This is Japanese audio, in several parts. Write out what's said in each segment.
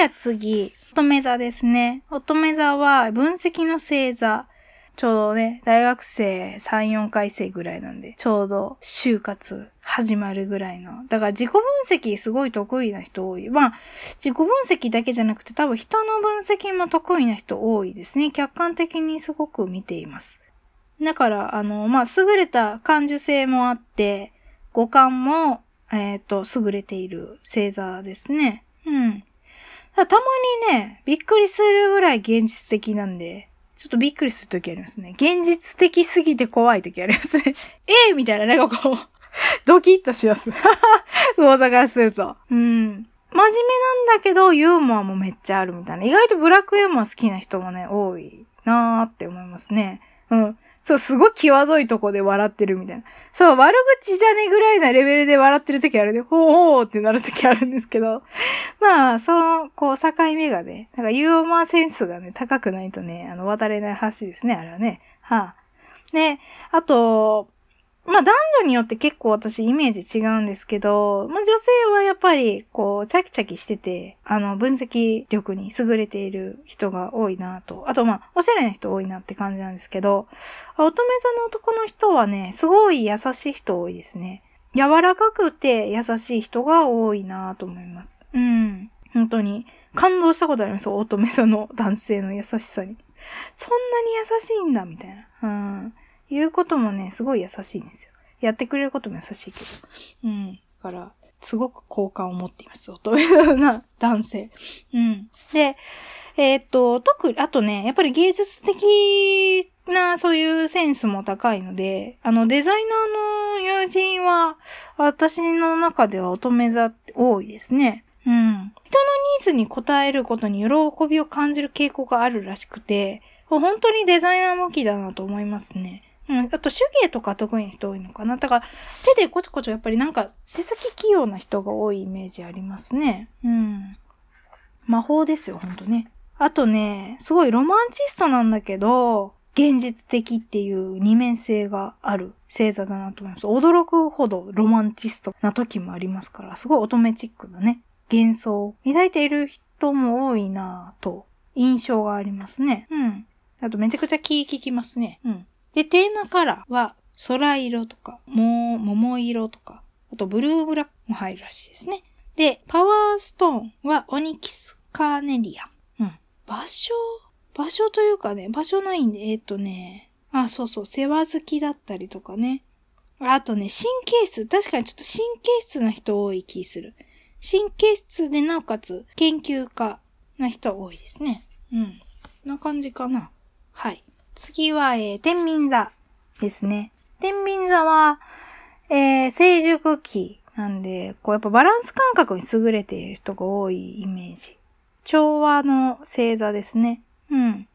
では次、乙女座ですね。乙女座は分析の星座。ちょうどね、大学生3、4回生ぐらいなんで、ちょうど就活始まるぐらいの。だから自己分析すごい得意な人多い。まあ、自己分析だけじゃなくて多分人の分析も得意な人多いですね。客観的にすごく見ています。だから、あの、まあ、優れた感受性もあって、五感も、えっ、ー、と、優れている星座ですね。うん。たまにね、びっくりするぐらい現実的なんで、ちょっとびっくりするときありますね。現実的すぎて怖いときありますね。え えー、みたいな、なんかこうドキッとします。大阪からすると。うん。真面目なんだけど、ユーモアもめっちゃあるみたいな。意外とブラックユーモア好きな人もね、多いなーって思いますね。うん。そう、すごい際どいとこで笑ってるみたいな。そう、悪口じゃねぐらいなレベルで笑ってる時あるね。ほうほうってなる時あるんですけど。まあ、その、こう、境目がね、なんかユーモアセンスがね、高くないとね、あの、渡れない橋ですね、あれはね。はあ。ね、あと、まあ男女によって結構私イメージ違うんですけど、まあ女性はやっぱりこう、チャキチャキしてて、あの、分析力に優れている人が多いなと。あとまあ、おしゃれな人多いなって感じなんですけど、乙女座の男の人はね、すごい優しい人多いですね。柔らかくて優しい人が多いなと思います。うん。本当に。感動したことあります。乙女座の男性の優しさに。そんなに優しいんだ、みたいな。うん。言うこともね、すごい優しいんですよ。やってくれることも優しいけど。うん。だから、すごく好感を持っています。乙女な男性。うん。で、えー、っと、特、あとね、やっぱり芸術的なそういうセンスも高いので、あの、デザイナーの友人は、私の中では乙女座多いですね。うん。人のニーズに応えることに喜びを感じる傾向があるらしくて、本当にデザイナー向きだなと思いますね。うん。あと手芸とか得意な人多いのかな。だから手でこちょこちやっぱりなんか手先器用な人が多いイメージありますね。うん。魔法ですよ、ほんとね。あとね、すごいロマンチストなんだけど、現実的っていう二面性がある星座だなと思います。驚くほどロマンチストな時もありますから、すごい乙女チックなね、幻想を抱いている人も多いなぁと、印象がありますね。うん。あとめちゃくちゃ気利きますね。うん。で、テーマカラーは空色とか、もう、桃色とか、あとブルーブラックも入るらしいですね。で、パワーストーンはオニキスカーネリアン。うん。場所、場所というかね、場所ないんで、えっ、ー、とね、あ、そうそう、世話好きだったりとかね。あとね、神経質。確かにちょっと神経質な人多い気する。神経質でなおかつ研究家な人多いですね。うん。こんな感じかな。はい。次は、えー、天秤座ですね。天秤座は、えー、成熟期なんで、こうやっぱバランス感覚に優れている人が多いイメージ。調和の星座ですね。うん。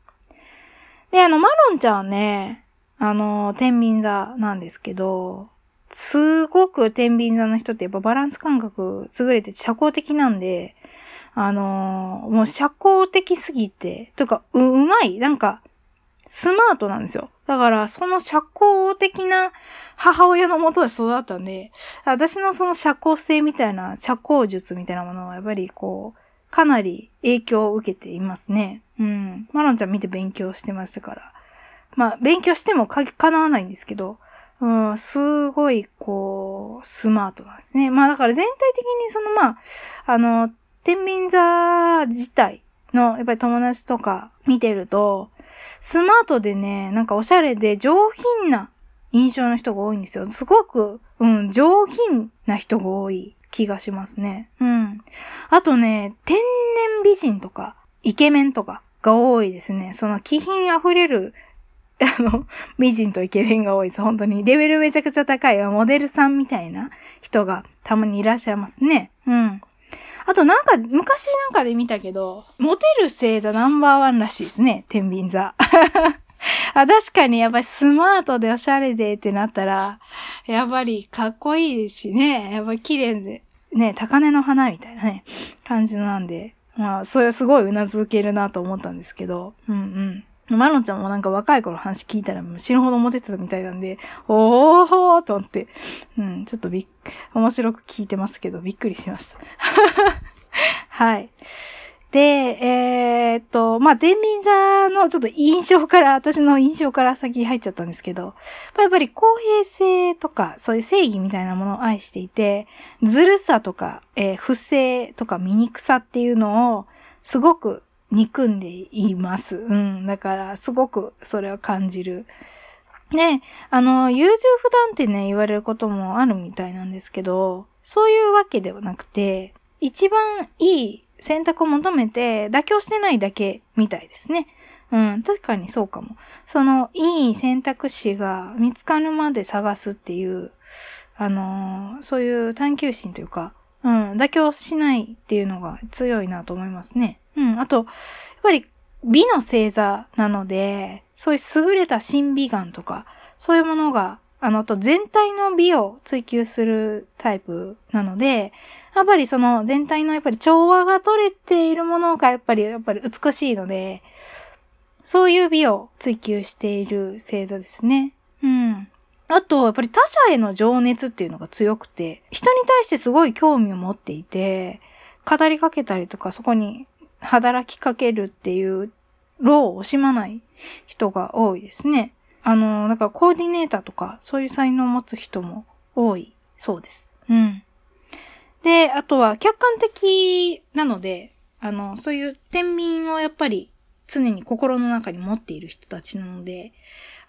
で、あの、マロンちゃんはね、あの、天秤座なんですけど、すごく天秤座の人ってやっぱバランス感覚優れて社交的なんで、あの、もう社交的すぎて、というか、う、うまい。なんか、スマートなんですよ。だから、その社交的な母親のもとで育ったんで、私のその社交性みたいな、社交術みたいなものは、やっぱりこう、かなり影響を受けていますね。うん。マロンちゃん見て勉強してましたから。まあ、勉強してもか、叶わないんですけど、うん、すごい、こう、スマートなんですね。まあ、だから全体的にその、まあ、あの、天秤座自体の、やっぱり友達とか見てると、スマートでね、なんかおしゃれで上品な印象の人が多いんですよ。すごく、うん、上品な人が多い気がしますね。うん。あとね、天然美人とか、イケメンとかが多いですね。その気品溢れる、あの、美人とイケメンが多いです。本当に。レベルめちゃくちゃ高いモデルさんみたいな人がたまにいらっしゃいますね。うん。あとなんか、昔なんかで見たけど、モテる星座ナンバーワンらしいですね、天秤座。あ、確かにやっぱりスマートでおしゃれでってなったら、やっぱりかっこいいしね、やっぱり綺麗で、ね、高根の花みたいなね、感じなんで、まあ、それはすごい頷けるなと思ったんですけど、うんうん。マロンちゃんもなんか若い頃話聞いたら死ぬほどモテてたみたいなんで、おーと思って、うん、ちょっとびっ、面白く聞いてますけど、びっくりしました。はい。で、えー、っと、まあ、天秤座のちょっと印象から、私の印象から先入っちゃったんですけど、やっぱり公平性とか、そういう正義みたいなものを愛していて、ずるさとか、えー、不正とか醜さっていうのを、すごく憎んでいます。うん。だから、すごくそれを感じる。で、あの、優柔不断ってね、言われることもあるみたいなんですけど、そういうわけではなくて、一番いい選択を求めて妥協してないだけみたいですね。うん、確かにそうかも。その、いい選択肢が見つかるまで探すっていう、あのー、そういう探求心というか、うん、妥協しないっていうのが強いなと思いますね。うん、あと、やっぱり美の星座なので、そういう優れた神美眼とか、そういうものが、あの、と全体の美を追求するタイプなので、やっぱりその全体のやっぱり調和が取れているものがやっぱり、やっぱり美しいので、そういう美を追求している星座ですね。うん。あと、やっぱり他者への情熱っていうのが強くて、人に対してすごい興味を持っていて、語りかけたりとか、そこに働きかけるっていう労を惜しまない人が多いですね。あの、だからコーディネーターとか、そういう才能を持つ人も多いそうです。うん。で、あとは客観的なので、あの、そういう天秤をやっぱり常に心の中に持っている人たちなので、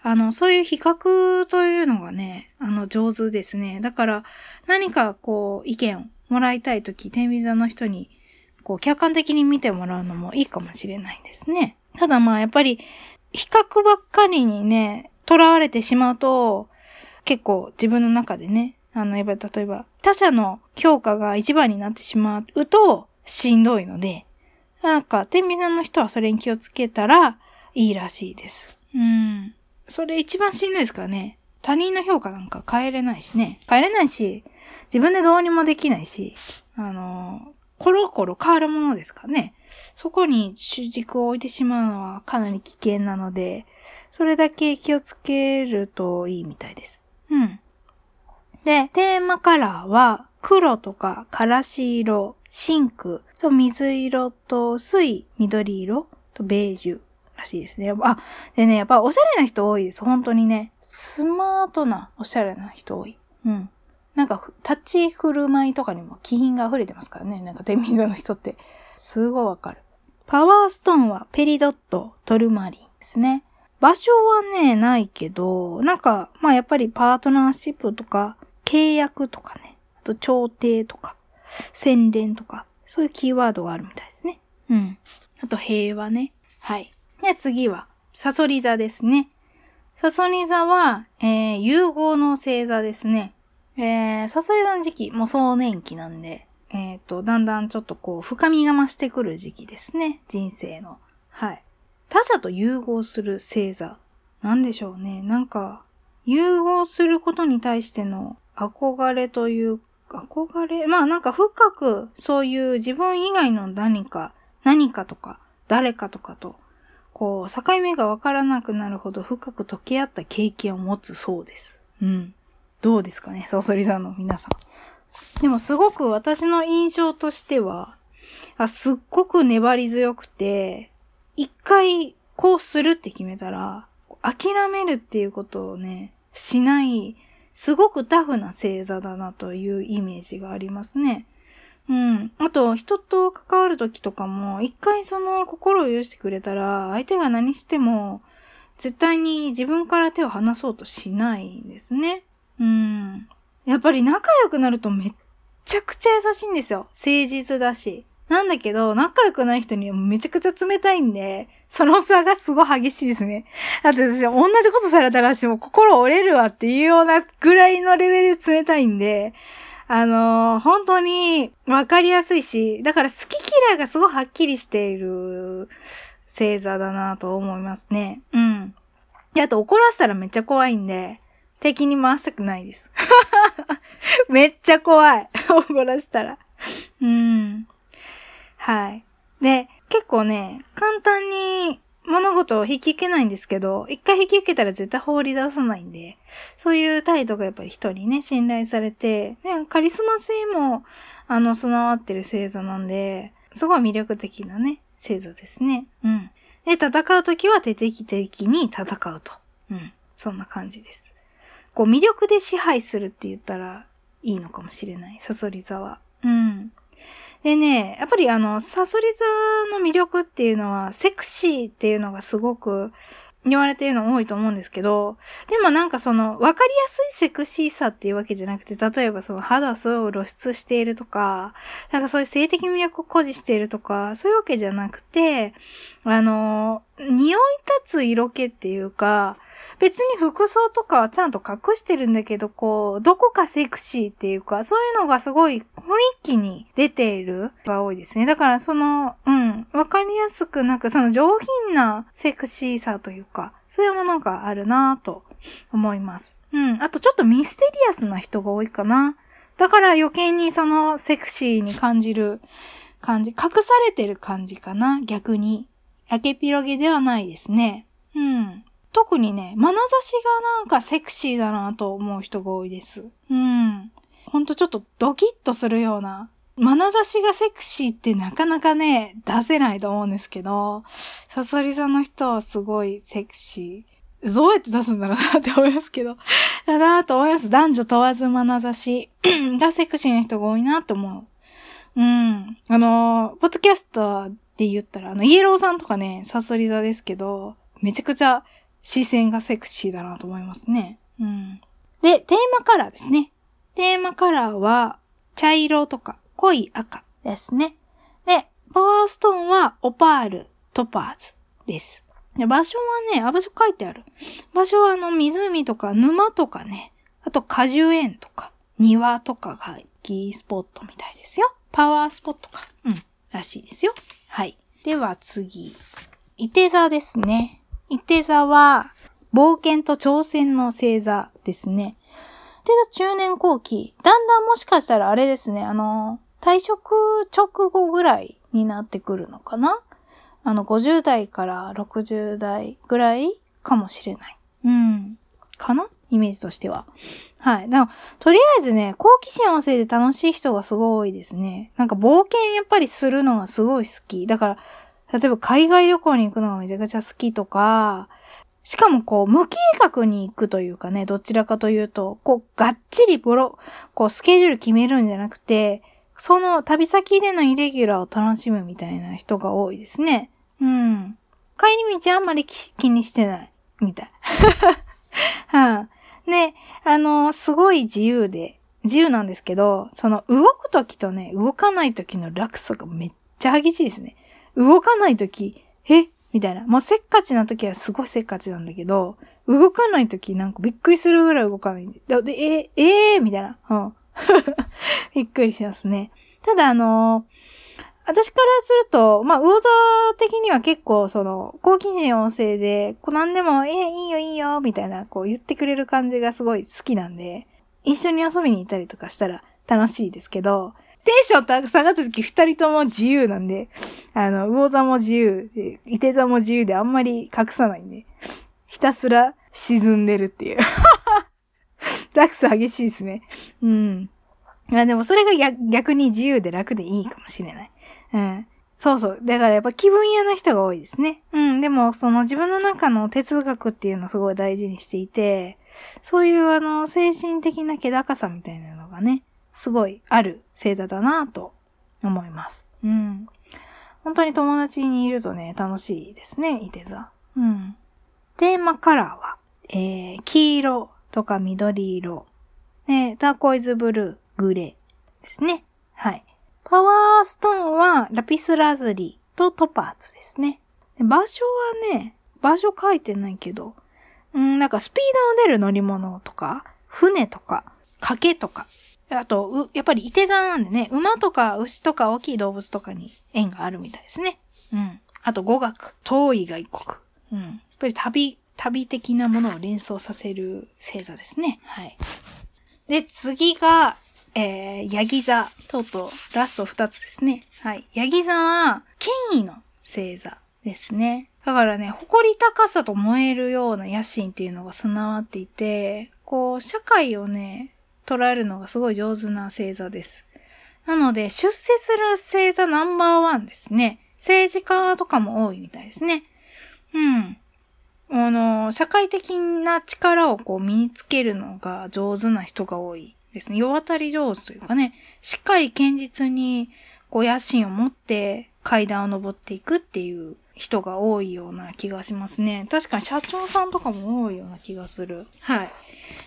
あの、そういう比較というのがね、あの、上手ですね。だから、何かこう、意見をもらいたいとき、天秤座の人に、こう、客観的に見てもらうのもいいかもしれないですね。ただまあ、やっぱり、比較ばっかりにね、囚われてしまうと、結構自分の中でね、あの、やっぱり例えば、他者の評価が一番になってしまうと、しんどいので、なんか、天秤座の人はそれに気をつけたらいいらしいです。うん。それ一番しんどいですからね。他人の評価なんか変えれないしね。変えれないし、自分でどうにもできないし、あの、コロコロ変わるものですからね。そこに主軸を置いてしまうのはかなり危険なので、それだけ気をつけるといいみたいです。うん。で、テーマカラーは、黒とか、からし色、シンク、と水色と薄い緑色とベージュらしいですね。あ、でね、やっぱおしゃれな人多いです。本当にね。スマートなおしゃれな人多い。うん。なんか、立ち振る舞いとかにも気品が溢れてますからね。なんか、天秤座の人って。すごいわかる。パワーストーンはペリドット、トルマリンですね。場所はね、ないけど、なんか、まあやっぱりパートナーシップとか、契約とかね、あと調停とか、洗練とか、そういうキーワードがあるみたいですね。うん。あと平和ね。はい。で、次は、サソリ座ですね。サソリ座は、えー、融合の星座ですね。えー、サソリ座の時期、もう壮年期なんで、えっ、ー、と、だんだんちょっとこう、深みが増してくる時期ですね。人生の。はい。他者と融合する星座。なんでしょうね。なんか、融合することに対しての憧れという、憧れまあなんか深くそういう自分以外の何か、何かとか、誰かとかと、こう、境目がわからなくなるほど深く溶け合った経験を持つそうです。うん。どうですかね、サソリ座の皆さん。でもすごく私の印象としては、あすっごく粘り強くて、一回こうするって決めたら、諦めるっていうことをね、しない、すごくタフな星座だなというイメージがありますね。うん。あと、人と関わるときとかも、一回その心を許してくれたら、相手が何しても、絶対に自分から手を離そうとしないんですね。うん。やっぱり仲良くなるとめっちゃくちゃ優しいんですよ。誠実だし。なんだけど、仲良くない人にはめちゃくちゃ冷たいんで、その差がすごい激しいですね。だって私、同じことされたらし、も心折れるわっていうようなぐらいのレベルで冷たいんで、あのー、本当にわかりやすいし、だから好き嫌いがすごいはっきりしている星座だなと思いますね。うん。で、あと怒らせたらめっちゃ怖いんで、敵に回したくないです。めっちゃ怖い。怒らせたら。うん。はい。で、結構ね、簡単に物事を引き受けないんですけど、一回引き受けたら絶対放り出さないんで、そういう態度がやっぱり人にね、信頼されて、ね、カリスマ性も、あの、備わってる星座なんで、すごい魅力的なね、星座ですね。うん。で、戦うときは徹底的に戦うと。うん。そんな感じです。こう、魅力で支配するって言ったらいいのかもしれない。サソリ座は。うん。でね、やっぱりあの、サソリ座の魅力っていうのは、セクシーっていうのがすごく言われてるの多いと思うんですけど、でもなんかその、わかりやすいセクシーさっていうわけじゃなくて、例えばその肌をすごい露出しているとか、なんかそういう性的魅力を誇示しているとか、そういうわけじゃなくて、あの、匂い立つ色気っていうか、別に服装とかはちゃんと隠してるんだけど、こう、どこかセクシーっていうか、そういうのがすごい雰囲気に出ているが多いですね。だからその、うん、わかりやすくなんかその上品なセクシーさというか、そういうものがあるなぁと思います。うん。あとちょっとミステリアスな人が多いかな。だから余計にそのセクシーに感じる感じ、隠されてる感じかな、逆に。焼けピロゲではないですね。うん。特にね、眼差しがなんかセクシーだなと思う人が多いです。うん。ほんとちょっとドキッとするような、眼差しがセクシーってなかなかね、出せないと思うんですけど、サソリ座の人はすごいセクシー。どうやって出すんだろうなって思いますけど。だなと思います。男女問わず眼差し がセクシーな人が多いなと思う。うん。あの、ポッドキャストで言ったら、あの、イエローさんとかね、サソリ座ですけど、めちゃくちゃ視線がセクシーだなと思いますね。うん。で、テーマカラーですね。テーマカラーは、茶色とか濃い赤ですね。で、パワーストーンはオパール、トパーズです。で場所はね、あ、場所書いてある。場所はあの湖とか沼とかね、あと果樹園とか庭とかがキースポットみたいですよ。パワースポットか。うん。らしいですよ。はい。では次。射手座ですね。伊手座は、冒険と挑戦の星座ですね。伊手座中年後期、だんだんもしかしたらあれですね、あの、退職直後ぐらいになってくるのかな？あの、50代から60代ぐらいかもしれない。うん。かな？イメージとしては。はい。だから、とりあえずね、好奇心旺盛で楽しい人がすごい多いですね。なんか冒険やっぱりするのがすごい好き。だから、例えば海外旅行に行くのがめちゃくちゃ好きとか、しかもこう、無計画に行くというかね、どちらかというと、こう、がっちりボロ、こう、スケジュール決めるんじゃなくて、その旅先でのイレギュラーを楽しむみたいな人が多いですね。うん。帰り道あんまり気にしてない。みたい。は あ、ね、あの、すごい自由で、自由なんですけど、その動くときとね、動かないときの落差がめっちゃ激しいですね。動かないとき、え？みたいな。もうせっかちなときはすごいせっかちなんだけど、動かないときなんかびっくりするぐらい動かないで。えええー、みたいな。うん。びっくりしますね。ただあのー、私からすると、まあ、魚座的には結構、その、好奇心旺盛で、こう何でも、えー、いいよいいよ、みたいな、こう言ってくれる感じがすごい好きなんで、一緒に遊びに行ったりとかしたら楽しいですけど、テンション下がった時二人とも自由なんで、あの、魚座も自由で、伊手座も自由であんまり隠さないんで、ひたすら沈んでるっていう。落差激しいですね。うん。まあでもそれが逆に自由で楽でいいかもしれない。うん。そうそう。だからやっぱ気分屋な人が多いですね。うん。でも、その自分の中の哲学っていうのをすごい大事にしていて、そういうあの、精神的な気高さみたいなのがね、すごいある星座だなと思います。うん。本当に友達にいるとね、楽しいですね、いて座。うん。テーマカラーは、えー、黄色とか緑色、ね、ターコイズブルー、グレーですね。はい。パワーストーンはラピスラズリとトパーツですね。場所はね、場所書いてないけど、うん、なんかスピードの出る乗り物とか、船とか、賭けとか、あと、やっぱり伊手座なんでね、馬とか牛とか大きい動物とかに縁があるみたいですね。うん。あと語学、遠い外国。うん。やっぱり旅、旅的なものを連想させる星座ですね。はい。で、次が、えー、ヤギ座。とうとう、ラスト2つですね。はい。ヤギ座は、権威の星座ですね。だからね、誇り高さと燃えるような野心っていうのが備わっていて、こう、社会をね、捉えるのがすごい上手な星座です。なので、出世する星座ナンバーワンですね。政治家とかも多いみたいですね。うん。あの、社会的な力をこう身につけるのが上手な人が多いですね。世渡り上手というかね、しっかり堅実にこう野心を持って階段を登っていくっていう人が多いような気がしますね。確かに社長さんとかも多いような気がする。はい。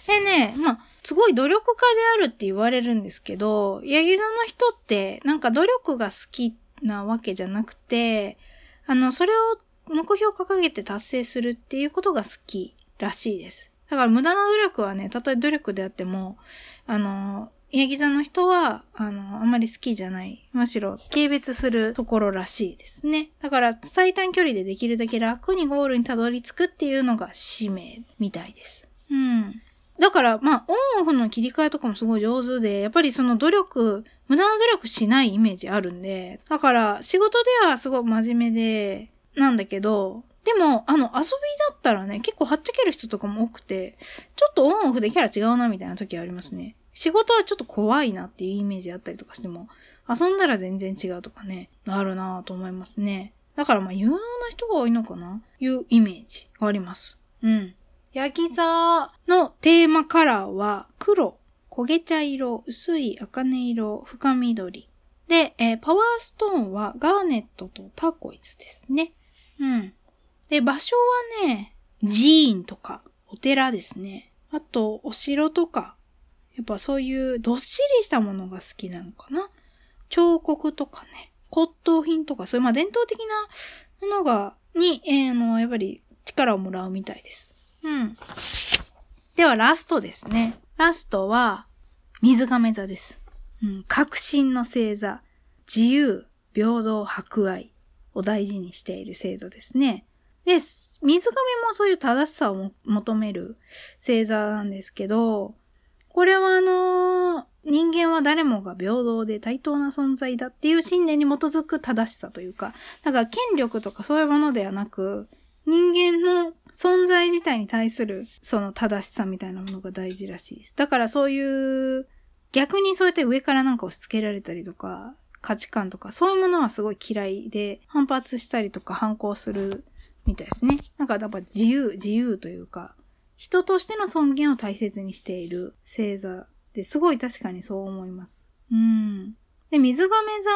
でね、まあ、すごい努力家であるって言われるんですけど、ヤギ座の人ってなんか努力が好きなわけじゃなくて、あの、それを目標を掲げて達成するっていうことが好きらしいです。だから無駄な努力はね、たとえ努力であっても、あの、ヤギ座の人は、あの、あんまり好きじゃない。むしろ、軽蔑するところらしいですね。だから、最短距離でできるだけ楽にゴールにたどり着くっていうのが使命みたいです。うん。だから、まあ、オンオフの切り替えとかもすごい上手で、やっぱりその努力、無駄な努力しないイメージあるんで、だから、仕事ではすごい真面目で、なんだけど、でも、あの、遊びだったらね、結構はっちゃける人とかも多くて、ちょっとオンオフでキャラ違うなみたいな時ありますね。仕事はちょっと怖いなっていうイメージあったりとかしても、遊んだら全然違うとかね、あるなぁと思いますね。だからまあ有能な人が多いのかないうイメージがあります。うん。ヤギ座のテーマカラーは黒、焦げ茶色、薄い茜色、深緑。で、えー、パワーストーンはガーネットとターコイズですね。うん。で、場所はね、寺院とか、お寺ですね。あと、お城とか、やっぱそういうどっしりしたものが好きなのかな。彫刻とかね、骨董品とか、そういうまあ伝統的なものが、に、えー、の、やっぱり力をもらうみたいです。うん。ではラストですね。ラストは、水亀座です。うん、革新の星座。自由、平等、博愛。を大事にしている制度ですね。で、水亀もそういう正しさを求める星座なんですけど、これはあのー、人間は誰もが平等で対等な存在だっていう信念に基づく正しさというか、だから権力とかそういうものではなく、人間の存在自体に対するその正しさみたいなものが大事らしいです。だからそういう、逆にそうやって上からなんか押し付けられたりとか、価値観とか、そういうものはすごい嫌いで、反発したりとか反抗するみたいですね。なんかやっぱ自由、自由というか、人としての尊厳を大切にしている星座ですごい確かにそう思います。うん。で、水亀座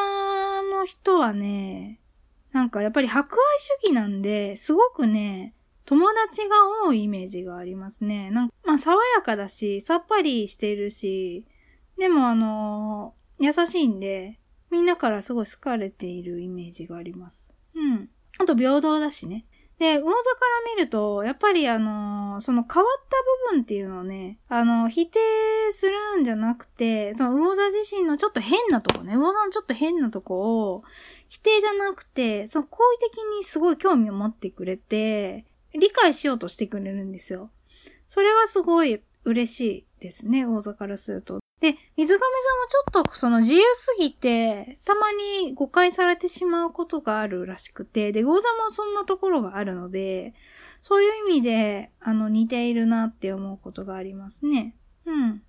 の人はね、なんかやっぱり博愛主義なんで、すごくね、友達が多いイメージがありますね。なんか、まあ爽やかだし、さっぱりしてるし、でもあのー、優しいんで、みんなからすごい好かれているイメージがあります。うん。あと平等だしね。で、魚座から見ると、やっぱりあのー、その変わった部分っていうのをね、あのー、否定するんじゃなくて、その魚座自身のちょっと変なとこね、魚座のちょっと変なとこを、否定じゃなくて、その好意的にすごい興味を持ってくれて、理解しようとしてくれるんですよ。それがすごい嬉しいですね、魚座からすると。で、水亀座もちょっとその自由すぎて、たまに誤解されてしまうことがあるらしくて、で、魚座もそんなところがあるので、そういう意味で、あの、似ているなって思うことがありますね。うん。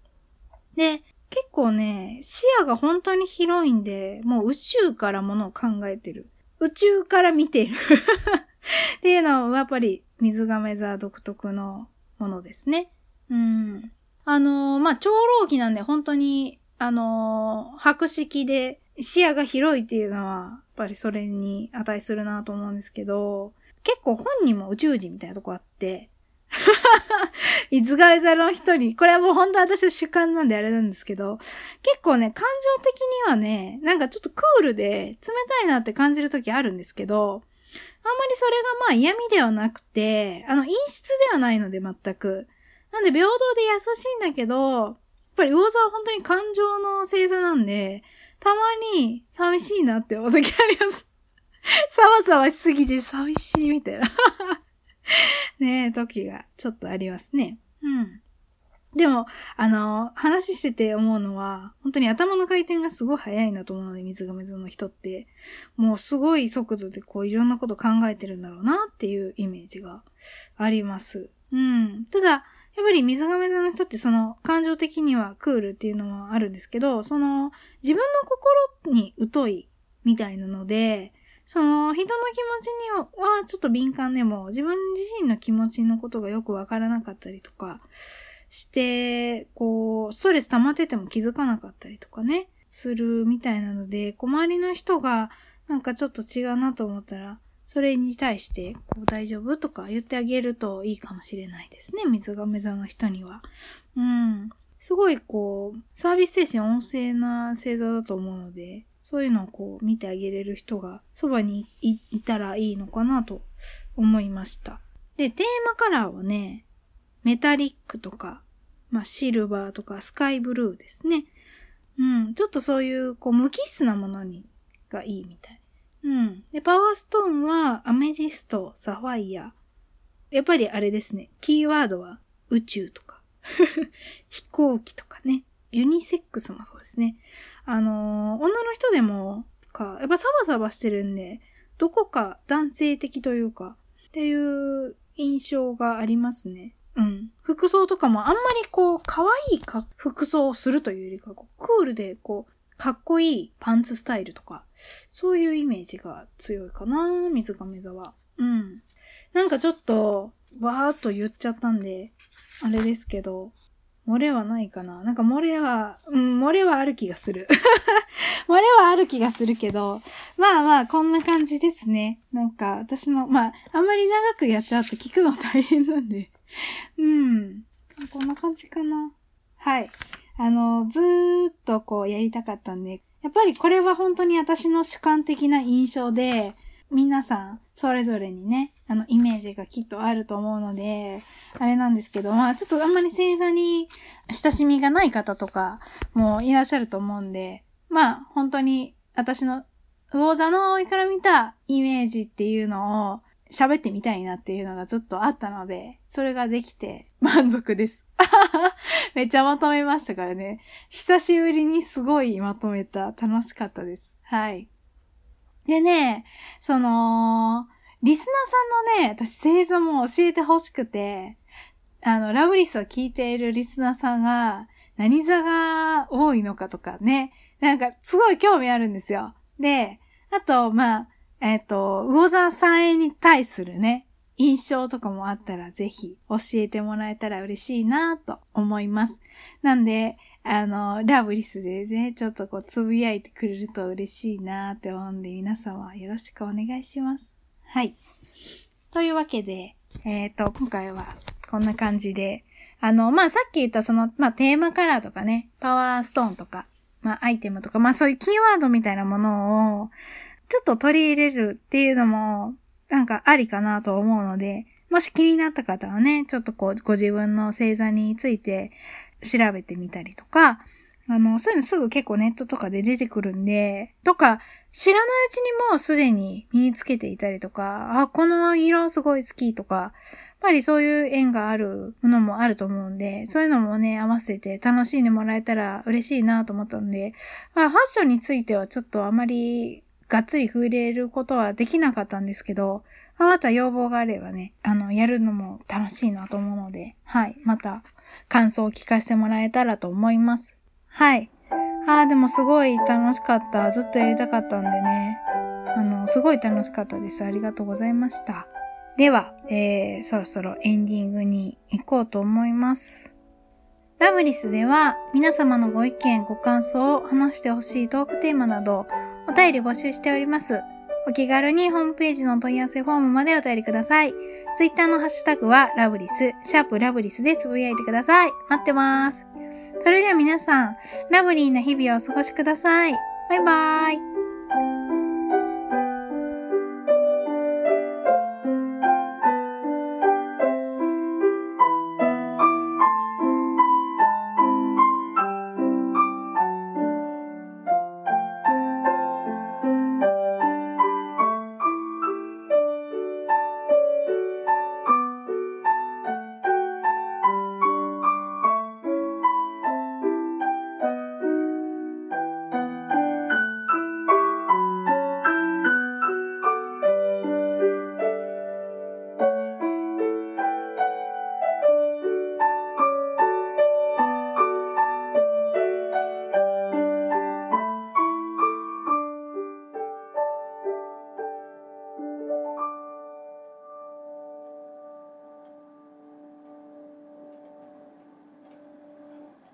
で、結構ね、視野が本当に広いんで、もう宇宙からものを考えてる。宇宙から見てる っていうのは、やっぱり水亀座独特のものですね。うん。あのー、まあ、長老期なんで本当に、あのー、白色で視野が広いっていうのは、やっぱりそれに値するなと思うんですけど、結構本人も宇宙人みたいなとこあって、いつがい座の人、これはもう本当私の主観なんであれなんですけど、結構ね、感情的にはね、なんかちょっとクールで冷たいなって感じる時あるんですけど、あんまりそれがまあ嫌味ではなくて、あの、陰湿ではないので全く。なんで平等で優しいんだけど、やっぱり魚座は本当に感情の星座なんで、たまに寂しいなって思う時あります。さわさわしすぎて寂しいみたいな ねえ、時がちょっとありますね。うん。でも、あの、話してて思うのは、本当に頭の回転がすごい速いなと思うので、水亀座の人って。もうすごい速度でこういろんなこと考えてるんだろうなっていうイメージがあります。うん。ただ、やっぱり水亀座の人ってその感情的にはクールっていうのはあるんですけど、その自分の心に疎いみたいなので、その人の気持ちにはちょっと敏感でも自分自身の気持ちのことがよくわからなかったりとかして、こう、ストレス溜まってても気づかなかったりとかね、するみたいなので、こう周りの人がなんかちょっと違うなと思ったら、それに対して、こう大丈夫とか言ってあげるといいかもしれないですね。水亀座の人には。うん。すごいこう、サービス精神旺盛な星座だと思うので、そういうのをこう見てあげれる人がそばにいたらいいのかなと思いました。で、テーマカラーはね、メタリックとか、まあシルバーとかスカイブルーですね。うん。ちょっとそういうこう無機質なものにがいいみたい。うん。で、パワーストーンはアメジスト、サファイア。やっぱりあれですね。キーワードは宇宙とか、飛行機とかね。ユニセックスもそうですね。あのー、女の人でもか、やっぱサバサバしてるんで、どこか男性的というか、っていう印象がありますね。うん。服装とかもあんまりこう、可愛いか服装をするというよりか、こうクールでこう、かっこいいパンツスタイルとか、そういうイメージが強いかな、水亀座は。うん。なんかちょっと、わーっと言っちゃったんで、あれですけど、漏れはないかななんか漏れは、うん、漏れはある気がする。漏れはある気がするけど、まあまあ、こんな感じですね。なんか、私の、まあ、あんまり長くやっちゃうと聞くの大変なんで。うん。こんな感じかな。はい。あの、ずーっとこうやりたかったんで、やっぱりこれは本当に私の主観的な印象で、皆さんそれぞれにね、あの、イメージがきっとあると思うので、あれなんですけど、まあちょっとあんまり星座に親しみがない方とかもいらっしゃると思うんで、まあ本当に私の魚座の葵から見たイメージっていうのを喋ってみたいなっていうのがずっとあったので、それができて満足です。めっちゃまとめましたからね。久しぶりにすごいまとめた。楽しかったです。はい。でね、その、リスナーさんのね、私星座も教えてほしくて、あの、ラブリスを聞いているリスナーさんが、何座が多いのかとかね、なんかすごい興味あるんですよ。で、あと、まあ、えっ、ー、と、魚座さんに対するね、印象とかもあったらぜひ教えてもらえたら嬉しいなと思います。なんで、あの、ラブリスでね、ちょっとこうつぶやいてくれると嬉しいなって思うんで皆様よろしくお願いします。はい。というわけで、えっ、ー、と、今回はこんな感じで、あの、まあ、さっき言ったその、まあ、テーマカラーとかね、パワーストーンとか、まあ、アイテムとか、まあ、そういうキーワードみたいなものを、ちょっと取り入れるっていうのも、なんかありかなと思うので、もし気になった方はね、ちょっとこう、ご自分の星座について調べてみたりとか、あの、そういうのすぐ結構ネットとかで出てくるんで、とか、知らないうちにもうすでに身につけていたりとか、あ、この色すごい好きとか、やっぱりそういう縁があるものもあると思うんで、そういうのもね、合わせて楽しんでもらえたら嬉しいなと思ったんで、まあ、ファッションについてはちょっとあまりがっつり触れることはできなかったんですけど、また要望があればね、あの、やるのも楽しいなと思うので、はい。また、感想を聞かせてもらえたらと思います。はい。ああ、でもすごい楽しかった。ずっとやりたかったんでね。あの、すごい楽しかったです。ありがとうございました。では、えー、そろそろエンディングに行こうと思います。ラブリスでは皆様のご意見、ご感想を話してほしいトークテーマなどお便り募集しております。お気軽にホームページの問い合わせフォームまでお便りください。ツイッターのハッシュタグはラブリス、シャープラブリスでつぶやいてください。待ってます。それでは皆さん、ラブリーな日々をお過ごしください。バイバーイ。